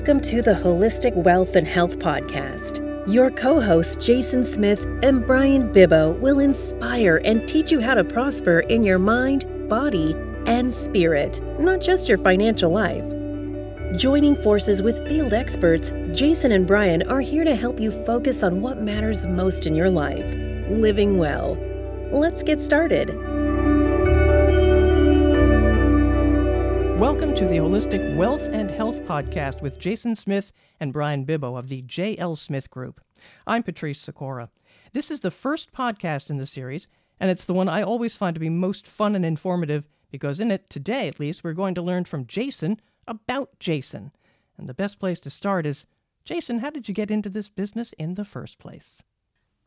Welcome to the Holistic Wealth and Health Podcast. Your co hosts, Jason Smith and Brian Bibbo, will inspire and teach you how to prosper in your mind, body, and spirit, not just your financial life. Joining forces with field experts, Jason and Brian are here to help you focus on what matters most in your life living well. Let's get started. Welcome to the Holistic Wealth and Health Podcast with Jason Smith and Brian Bibbo of the J.L. Smith Group. I'm Patrice Sikora. This is the first podcast in the series, and it's the one I always find to be most fun and informative because in it, today at least, we're going to learn from Jason about Jason. And the best place to start is Jason, how did you get into this business in the first place?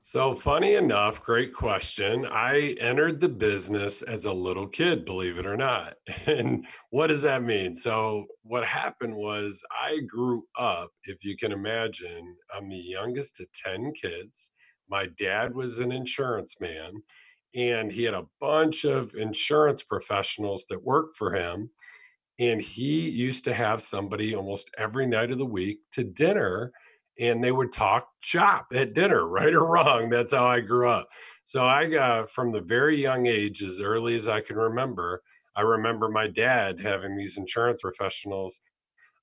So, funny enough, great question. I entered the business as a little kid, believe it or not. And what does that mean? So, what happened was I grew up, if you can imagine, I'm the youngest of 10 kids. My dad was an insurance man, and he had a bunch of insurance professionals that worked for him. And he used to have somebody almost every night of the week to dinner and they would talk shop at dinner, right or wrong. That's how I grew up. So I got from the very young age, as early as I can remember, I remember my dad having these insurance professionals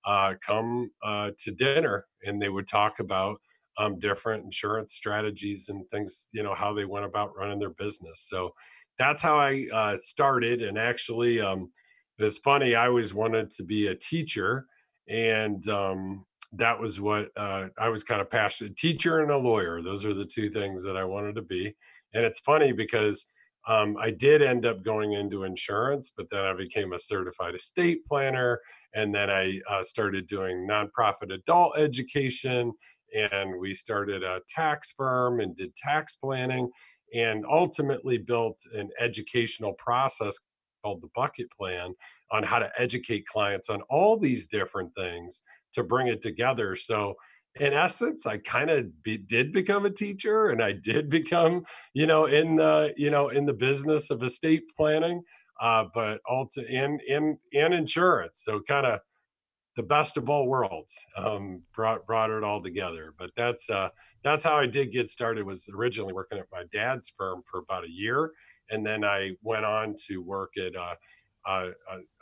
uh, come uh, to dinner and they would talk about um, different insurance strategies and things, you know, how they went about running their business. So that's how I uh, started. And actually, um, it's funny, I always wanted to be a teacher. And um, that was what uh, I was kind of passionate. Teacher and a lawyer; those are the two things that I wanted to be. And it's funny because um, I did end up going into insurance, but then I became a certified estate planner, and then I uh, started doing nonprofit adult education, and we started a tax firm and did tax planning, and ultimately built an educational process called the bucket plan on how to educate clients on all these different things to bring it together. So in essence, I kind of be, did become a teacher, and I did become, you know, in the you know in the business of estate planning, uh, but also in in in insurance. So kind of the best of all worlds um, brought brought it all together. But that's uh, that's how I did get started. Was originally working at my dad's firm for about a year, and then I went on to work at. Uh, a,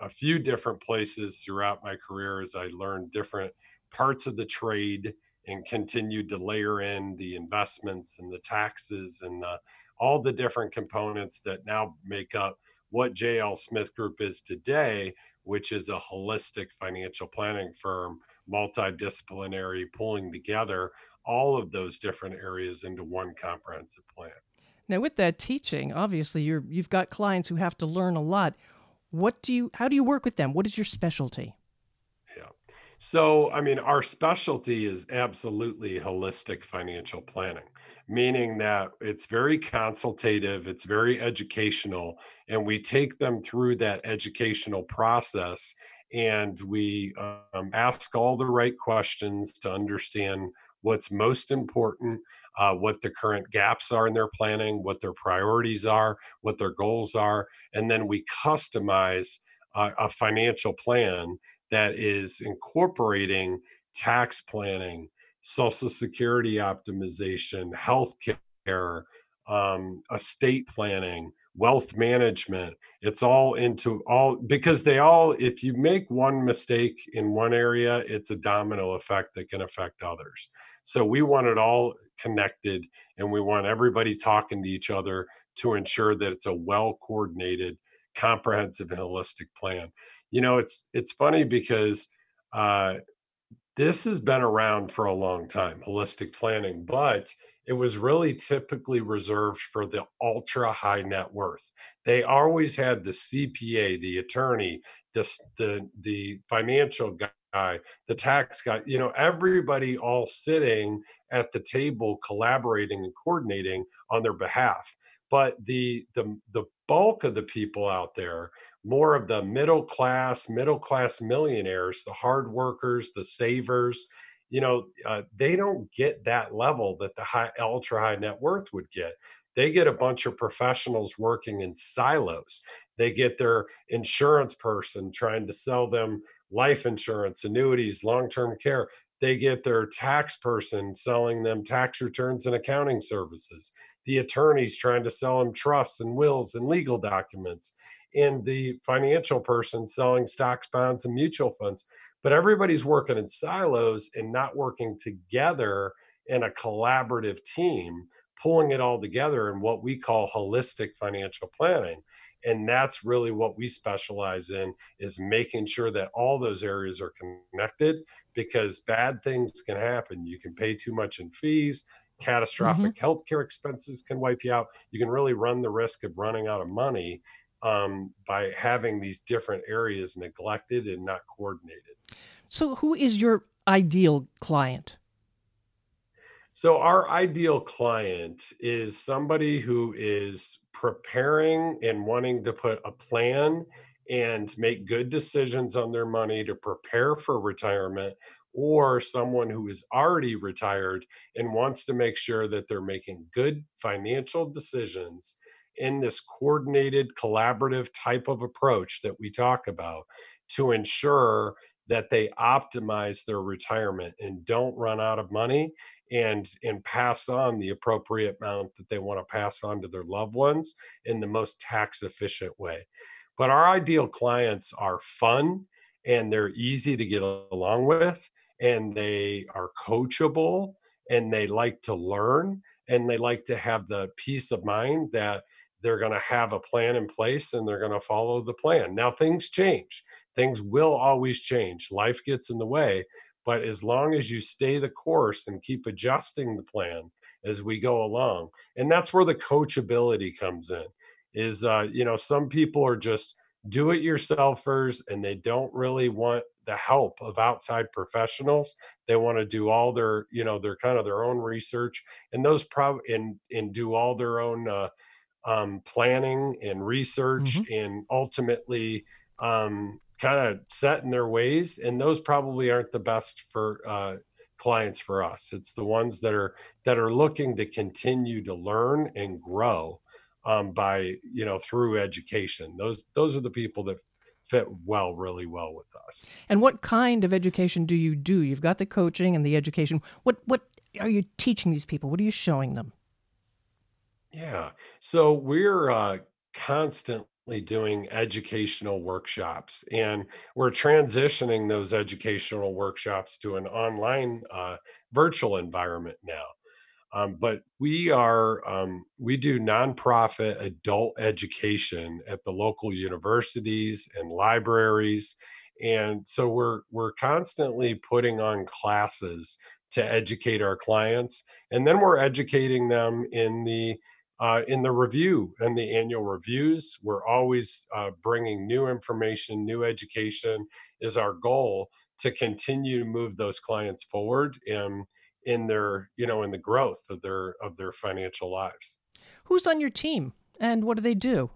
a, few different places throughout my career as I learned different parts of the trade and continued to layer in the investments and the taxes and the, all the different components that now make up what JL Smith Group is today, which is a holistic financial planning firm, multidisciplinary, pulling together all of those different areas into one comprehensive plan. Now, with that teaching, obviously you're you've got clients who have to learn a lot what do you how do you work with them? What is your specialty? Yeah. So i mean our specialty is absolutely holistic financial planning meaning that it's very consultative it's very educational and we take them through that educational process and we um, ask all the right questions to understand what's most important, uh, what the current gaps are in their planning, what their priorities are, what their goals are, and then we customize uh, a financial plan that is incorporating tax planning, social security optimization, health care, um, estate planning, wealth management. It's all into all because they all if you make one mistake in one area it's a domino effect that can affect others. So we want it all connected and we want everybody talking to each other to ensure that it's a well coordinated comprehensive and holistic plan you know it's it's funny because uh, this has been around for a long time holistic planning but it was really typically reserved for the ultra high net worth. They always had the CPA, the attorney, the, the, the financial guy, the tax guy, you know, everybody all sitting at the table collaborating and coordinating on their behalf. But the the the bulk of the people out there, more of the middle class, middle class millionaires, the hard workers, the savers, you know, uh, they don't get that level that the high, ultra high net worth would get. they get a bunch of professionals working in silos. They get their insurance person trying to sell them life insurance, annuities, long term care. They get their tax person selling them tax returns and accounting services. The attorneys trying to sell them trusts and wills and legal documents. And the financial person selling stocks, bonds, and mutual funds. But everybody's working in silos and not working together in a collaborative team, pulling it all together in what we call holistic financial planning and that's really what we specialize in is making sure that all those areas are connected because bad things can happen. You can pay too much in fees catastrophic mm-hmm. healthcare expenses can wipe you out. You can really run the risk of running out of money um, by having these different areas neglected and not coordinated. So who is your ideal client? So our ideal client is somebody who is preparing and wanting to put a plan and make good decisions on their money to prepare for retirement or someone who is already retired and wants to make sure that they're making good financial decisions in this coordinated collaborative type of approach that we talk about to ensure that they optimize their retirement and don't run out of money and and pass on the appropriate amount that they want to pass on to their loved ones in the most tax efficient way but our ideal clients are fun and they're easy to get along with and they are coachable and they like to learn and they like to have the peace of mind that they're going to have a plan in place and they're going to follow the plan. Now, things change, things will always change. Life gets in the way. But as long as you stay the course and keep adjusting the plan as we go along, and that's where the coachability comes in. Is uh, you know, some people are just do it yourselfers and they don't really want the help of outside professionals they want to do all their you know their kind of their own research and those prob and and do all their own uh, um, planning and research mm-hmm. and ultimately um, kind of set in their ways and those probably aren't the best for uh, clients for us. It's the ones that are that are looking to continue to learn and grow um, by you know through education. Those those are the people that fit well really well with us. And what kind of education do you do? You've got the coaching and the education. What what are you teaching these people? What are you showing them? Yeah. So we're uh, constantly doing educational workshops, and we're transitioning those educational workshops to an online uh, virtual environment now. Um, but we are um, we do nonprofit adult education at the local universities and libraries, and so we're we're constantly putting on classes to educate our clients, and then we're educating them in the uh, in the review and the annual reviews. We're always uh, bringing new information, new education is our goal to continue to move those clients forward in in their you know in the growth of their of their financial lives. Who's on your team and what do they do?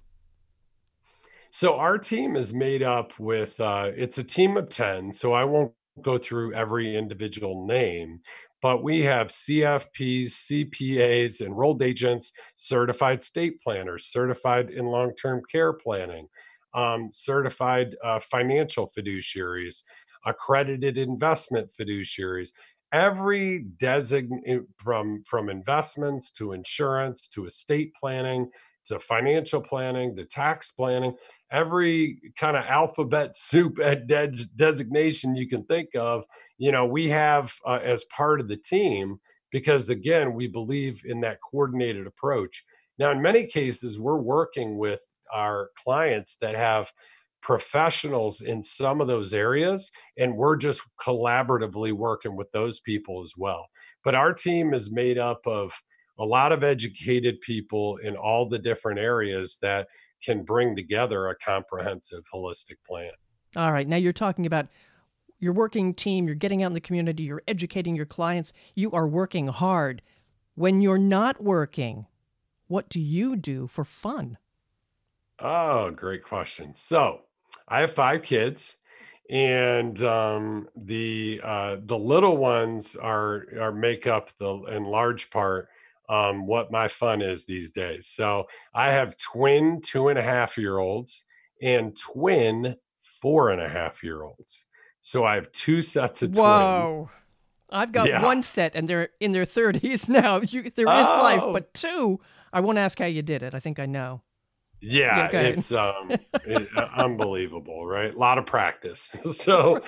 So our team is made up with uh, it's a team of ten. So I won't go through every individual name, but we have CFPs, CPAs, enrolled agents, certified estate planners, certified in long term care planning, um, certified uh, financial fiduciaries, accredited investment fiduciaries. Every designate from, from investments to insurance to estate planning to financial planning to tax planning, every kind of alphabet soup at de- designation you can think of, you know, we have uh, as part of the team because again, we believe in that coordinated approach. Now, in many cases, we're working with our clients that have professionals in some of those areas and we're just collaboratively working with those people as well but our team is made up of a lot of educated people in all the different areas that can bring together a comprehensive holistic plan. All right. Now you're talking about your working team, you're getting out in the community, you're educating your clients, you are working hard. When you're not working, what do you do for fun? Oh, great question. So, I have five kids, and um, the uh, the little ones are are make up the in large part um, what my fun is these days. So I have twin two and a half year olds and twin four and a half year olds. So I have two sets of Whoa. twins. I've got Yeah. one set and they're in their 30s now. You, there is life, Oh. but two, I won't ask how you did it. I think I know. Yeah, Yeah, go ahead. it's um it- uh, unbelievable, right? A lot of practice. So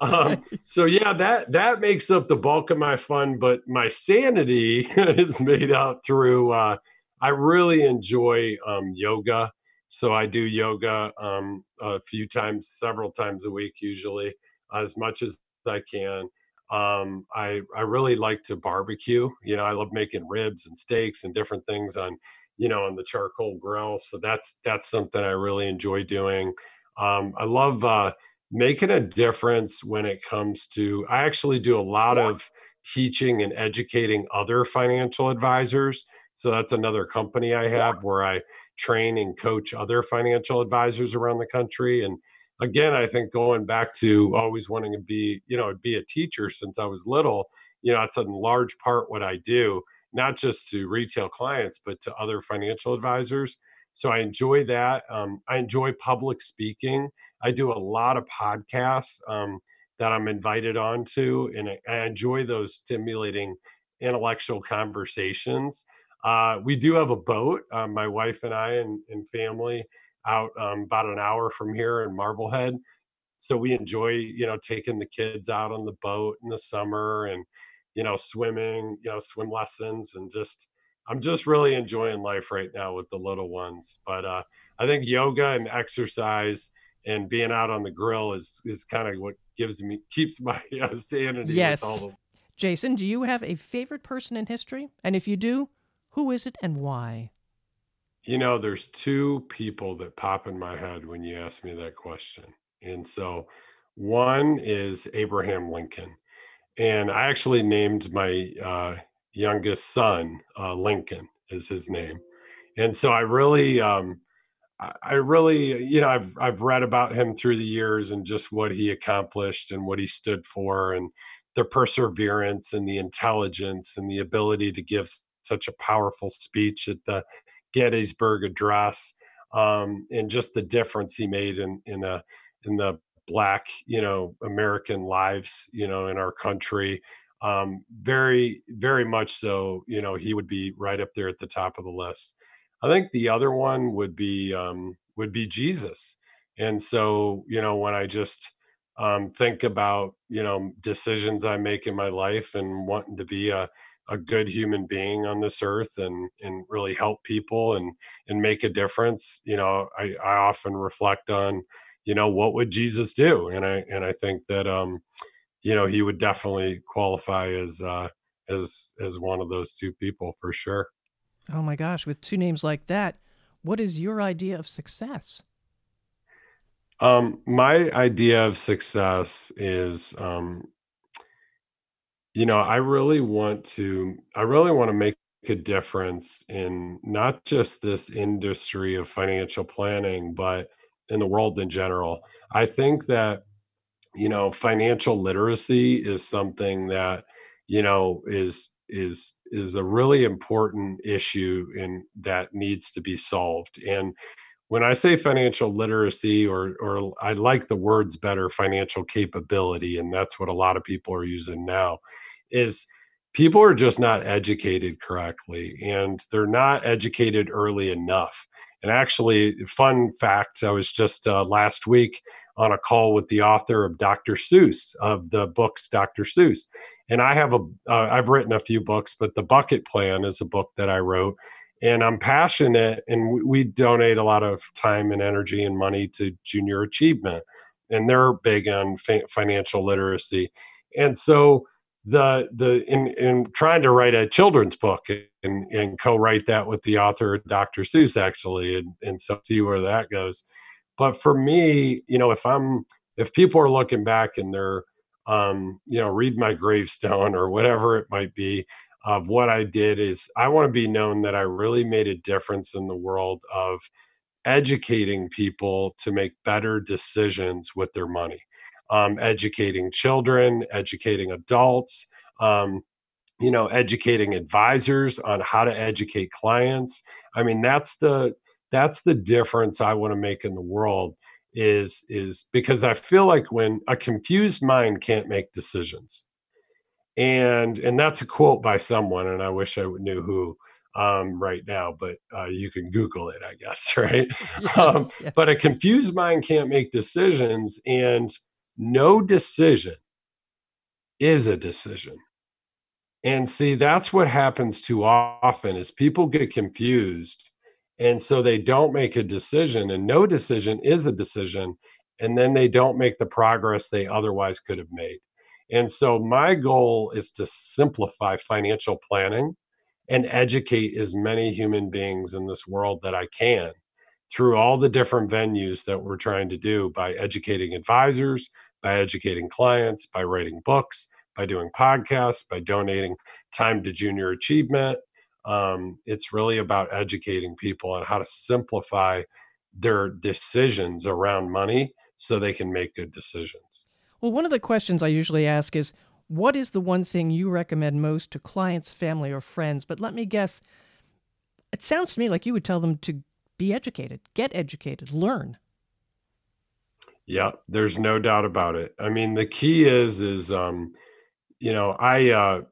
um so yeah, that that makes up the bulk of my fun, but my sanity is made up through uh I really enjoy um yoga. So I do yoga um a few times, several times a week usually, as much as I can. Um I I really like to barbecue. You know, I love making ribs and steaks and different things on you know on the charcoal grill so that's that's something i really enjoy doing um, i love uh, making a difference when it comes to i actually do a lot of teaching and educating other financial advisors so that's another company i have where i train and coach other financial advisors around the country and again i think going back to always wanting to be you know be a teacher since i was little you know it's a large part what i do not just to retail clients, but to other financial advisors. So I enjoy that. Um, I enjoy public speaking. I do a lot of podcasts um, that I'm invited on to, and I, I enjoy those stimulating intellectual conversations. Uh, we do have a boat, uh, my wife and I and, and family, out um, about an hour from here in Marblehead. So we enjoy, you know, taking the kids out on the boat in the summer and you know, swimming, you know, swim lessons and just I'm just really enjoying life right now with the little ones. But uh I think yoga and exercise and being out on the grill is is kind of what gives me keeps my uh, sanity Yes. with all the Jason, do you have a favorite person in history? And if you do, who is it and why? You know, there's two people that pop in my head when you ask me that question. And so one is Abraham Lincoln. And I actually named my uh, youngest son uh, Lincoln is his name. And so I really, um, I really, you know, I've I've read about him through the years and just what he accomplished and what he stood for and the perseverance and the intelligence and the ability to give such a powerful speech at the Gettysburg Address, um, and just the difference he made in in the in the black, you know, American lives, you know, in our country. Um, very, very much so. You know, he would be right up there at the top of the list. I think the other one would be um, would be Jesus. And so, you know, when I just um, think about you know decisions I make in my life and wanting to be a a good human being on this earth and and really help people and and make a difference, you know, I, I often reflect on, you know, what would Jesus do? And I and I think that um, you know, he would definitely qualify as uh as as one of those two people for sure. Oh my gosh, with two names like that, what is your idea of success? Um, my idea of success is, um, you know, I really want to, I really want to make a difference in not just this industry of financial planning, but in the world in general. I think that, you know, financial literacy is something that, you know, is is is a really important issue and that needs to be solved. And when I say financial literacy, or or I like the words better, financial capability, and that's what a lot of people are using now, is people are just not educated correctly, and they're not educated early enough. And actually, fun fact: I was just uh, last week on a call with the author of Dr. Seuss of the books Dr. Seuss, and I have a uh, I've written a few books, but the Bucket Plan is a book that I wrote and I'm passionate, and we, we donate a lot of time and energy and money to Junior Achievement, and they're big on fa- financial literacy, and so the the in in trying to write a children's book and and co-write that with the author Dr. Seuss actually, and and so see where that goes. But for me, you know, if I'm if people are looking back and they're um, you know, read my gravestone or whatever it might be, of what I did is I want to be known that I really made a difference in the world of educating people to make better decisions with their money, um, educating children, educating adults, um, you know educating advisors on how to educate clients. I mean that's the that's the difference i want to make in the world is is because i feel like when a confused mind can't make decisions and and that's a quote by someone and i wish i knew who um, right now but uh, you can google it i guess right yes, um, yes. but a confused mind can't make decisions and no decision is a decision and see, that's what happens too often is people get confused and so they don't make a decision and no decision is a decision and then they don't make the progress they otherwise could have made. And so my goal is to simplify financial planning and educate as many human beings in this world that I can through all the different venues that we're trying to do by educating advisors, by educating clients, by writing books, by doing podcasts, by donating time to junior achievement. Um, it's really about educating people on how to simplify their decisions around money so they can make good decisions. Well, one of the questions I usually ask is what is the one thing you recommend most to clients, family, or friends? But let me guess, it sounds to me like you would tell them to be educated, get educated, learn. Yeah, there's no doubt about it. I mean, the key is is um, you know, I uh,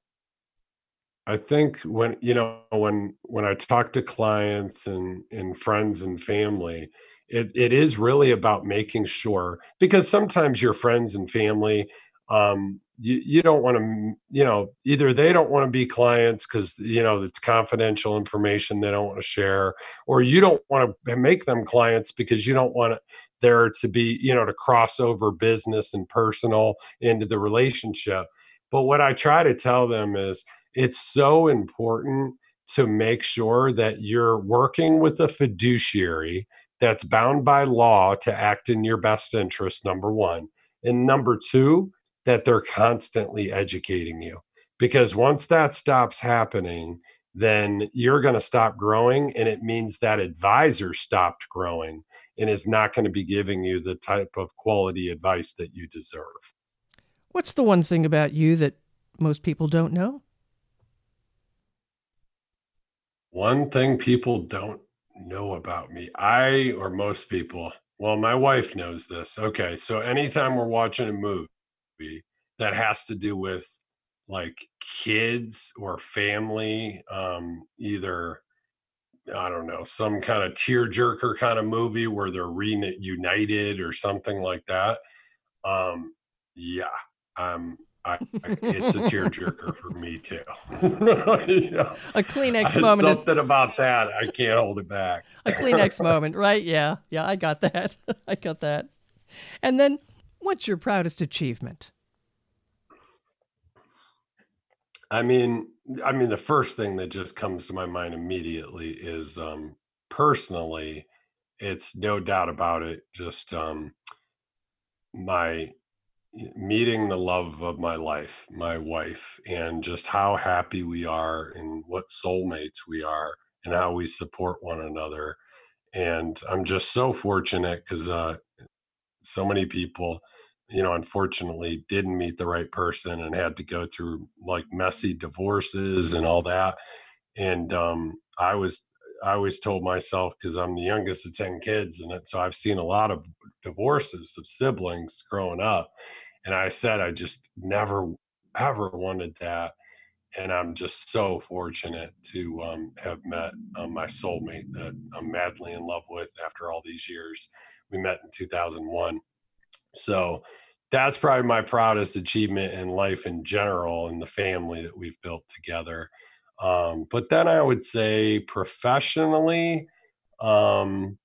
I think when you know when when I talk to clients and and friends and family, it it is really about making sure because sometimes your friends and family um you, you don't want to you know either they don't want to be clients because you know it's confidential information they don't want to share or you don't want to make them clients because you don't want there to be you know to cross over business and personal into the relationship. But what I try to tell them is it's so important to make sure that you're working with a fiduciary that's bound by law to act in your best interest, number one. And number two, that they're constantly educating you. Because once that stops happening, then you're going to stop growing. And it means that advisor stopped growing and is not going to be giving you the type of quality advice that you deserve. What's the one thing about you that most people don't know? One thing people don't know about me, I or most people, well, my wife knows this. Okay. So anytime we're watching a movie that has to do with like kids or family, um, either I don't know, some kind of tearjerker kind of movie where they're reunited or something like that. Um, yeah, um, I, it's a tearjerker for me too. yeah. A Kleenex moment. Something is... about that, I can't hold it back. a Kleenex moment, right? Yeah, yeah, I got that. I got that. And then, what's your proudest achievement? I mean, I mean, the first thing that just comes to my mind immediately is um, personally, it's no doubt about it. Just um, my meeting the love of my life, my wife, and just how happy we are and what soulmates we are and how we support one another. And I'm just so fortunate because uh, so many people, you know, unfortunately didn't meet the right person and had to go through like messy divorces and all that. And um, I was, I always told myself because I'm the youngest of 10 kids. And so I've seen a lot of divorces of siblings growing up and I said I just never ever wanted that. And I'm just so fortunate to um, have met um, my soulmate that I'm madly in love with after all these years. We met in 2001. So that's probably my proudest achievement in life in general and the family that we've built together. Um, but then I would say professionally, um,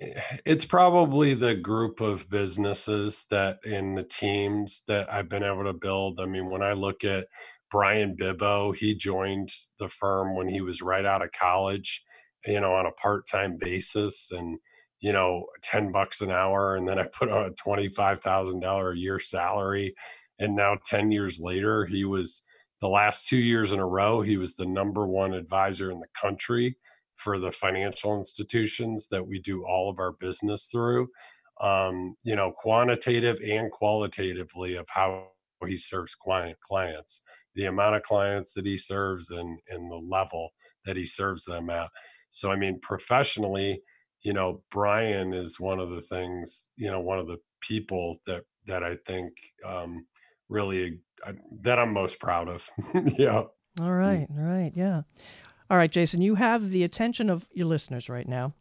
Eh, it's probably the group of businesses that in the teams that I've been able to build. I mean, when I look at Brian Bibbo, he joined the firm when he was right out of college, you know, on a part time basis and, you know, 10 bucks an hour. And then I put on a $25,000 a year salary. And now 10 years later, he was the last two years in a row, he was the number one advisor in the country for the financial institutions that we do all of our business through um, you know quantitative and qualitatively of how he serves client clients the amount of clients that he serves and and the level that he serves them at. So i mean professionally you know brian is one of the things you know one of the people that that i think um really that i'm most proud of. Yeah. All mm. right all right yeah all right jason you have the attention of your listeners right now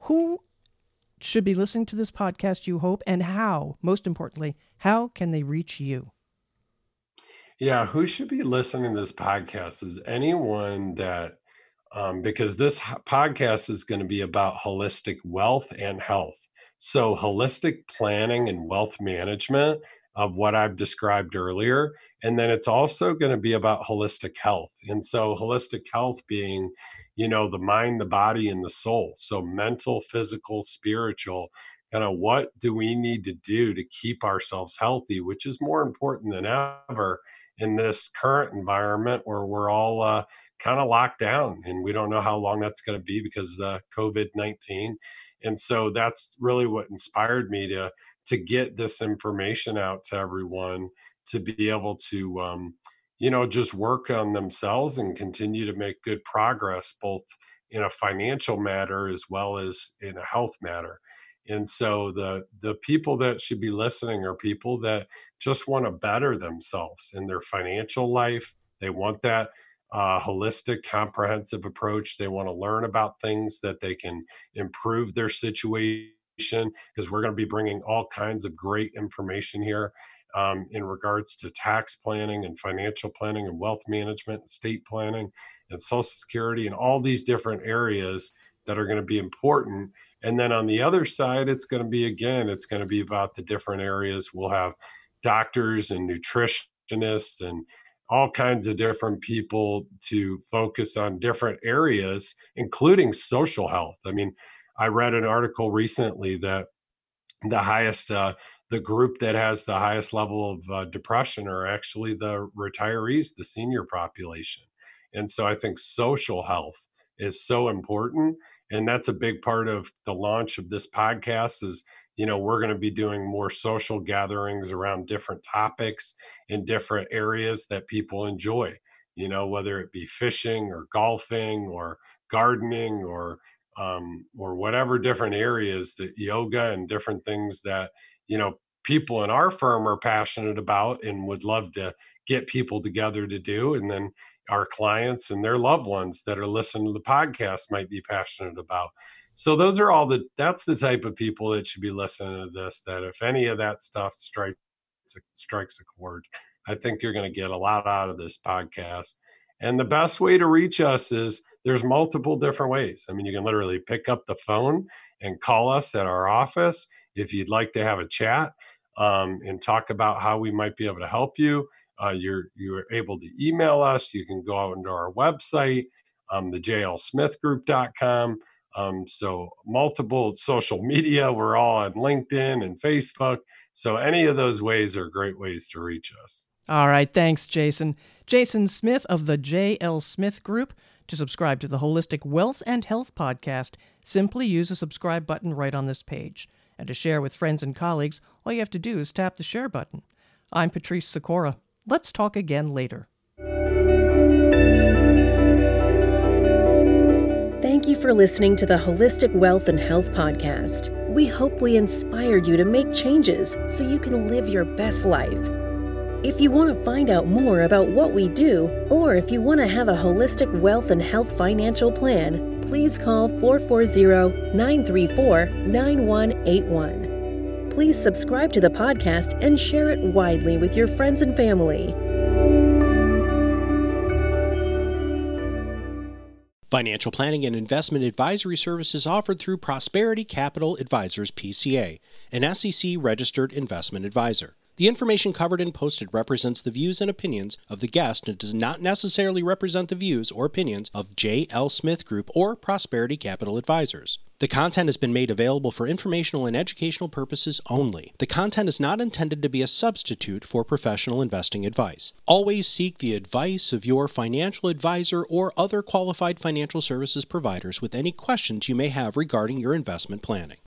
who should be listening to this podcast you hope and how most importantly how can they reach you yeah, who should be listening to this podcast is anyone that, um, because this podcast is going to be about holistic wealth and health. So, holistic planning and wealth management of what I've described earlier. And then it's also going to be about holistic health. And so, holistic health being, you know, the mind, the body, and the soul. So, mental, physical, spiritual. Kind of what do we need to do to keep ourselves healthy, which is more important than ever in this current environment where we're all uh, kind of locked down and we don't know how long that's going to be because of the COVID 19. And so that's really what inspired me to to get this information out to everyone to be able to um, you know just work on themselves and continue to make good progress both in a financial matter as well as in a health matter. And so the the people that should be listening are people that just want to better themselves in their financial life. They want that uh, holistic comprehensive approach. They want to learn about things that they can improve their situation because we're going to be bringing all kinds of great information here um, in regards to tax planning and financial planning and wealth management and estate planning and social security and all these different areas that are going to be important and then on the other side, it's going to be again, it's going to be about the different areas. We'll have doctors and nutritionists and all kinds of different people to focus on different areas, including social health. I mean, I read an article recently that the highest, uh, the group that has the highest level of uh, depression are actually the retirees, the senior population. And so I think social health is so important and that's a big part of the launch of this podcast is you know we're going to be doing more social gatherings around different topics in different areas that people enjoy you know whether it be fishing or golfing or gardening or um, or whatever different areas that yoga and different things that you know people in our firm are passionate about and would love to get people together to do and then our clients and their loved ones that are listening to the podcast might be passionate about. So those are all the that's the type of people that should be listening to this. That if any of that stuff strikes strikes a chord, I think you're going to get a lot out of this podcast. And the best way to reach us is there's multiple different ways. I mean, you can literally pick up the phone and call us at our office if you'd like to have a chat um, and talk about how we might be able to help you. Uh, you're you're able to email us. You can go out into our website, um, the jlsmithgroup.com. Um, so multiple social media. We're all on LinkedIn and Facebook. So any of those ways are great ways to reach us. All right. Thanks, Jason. Jason Smith of the JL Smith Group. To subscribe to the Holistic Wealth and Health podcast, simply use the subscribe button right on this page. And to share with friends and colleagues, all you have to do is tap the share button. I'm Patrice Sikora. Let's talk again later. Thank you for listening to the Holistic Wealth and Health Podcast. We hope we inspired you to make changes so you can live your best life. If you want to find out more about what we do, or if you want to have a holistic wealth and health financial plan, please call 440 934 9181. Please subscribe to the podcast and share it widely with your friends and family. Financial planning and investment advisory services offered through Prosperity Capital Advisors PCA, an SEC registered investment advisor. The information covered and posted represents the views and opinions of the guest and does not necessarily represent the views or opinions of J.L. Smith Group or Prosperity Capital Advisors. The content has been made available for informational and educational purposes only. The content is not intended to be a substitute for professional investing advice. Always seek the advice of your financial advisor or other qualified financial services providers with any questions you may have regarding your investment planning.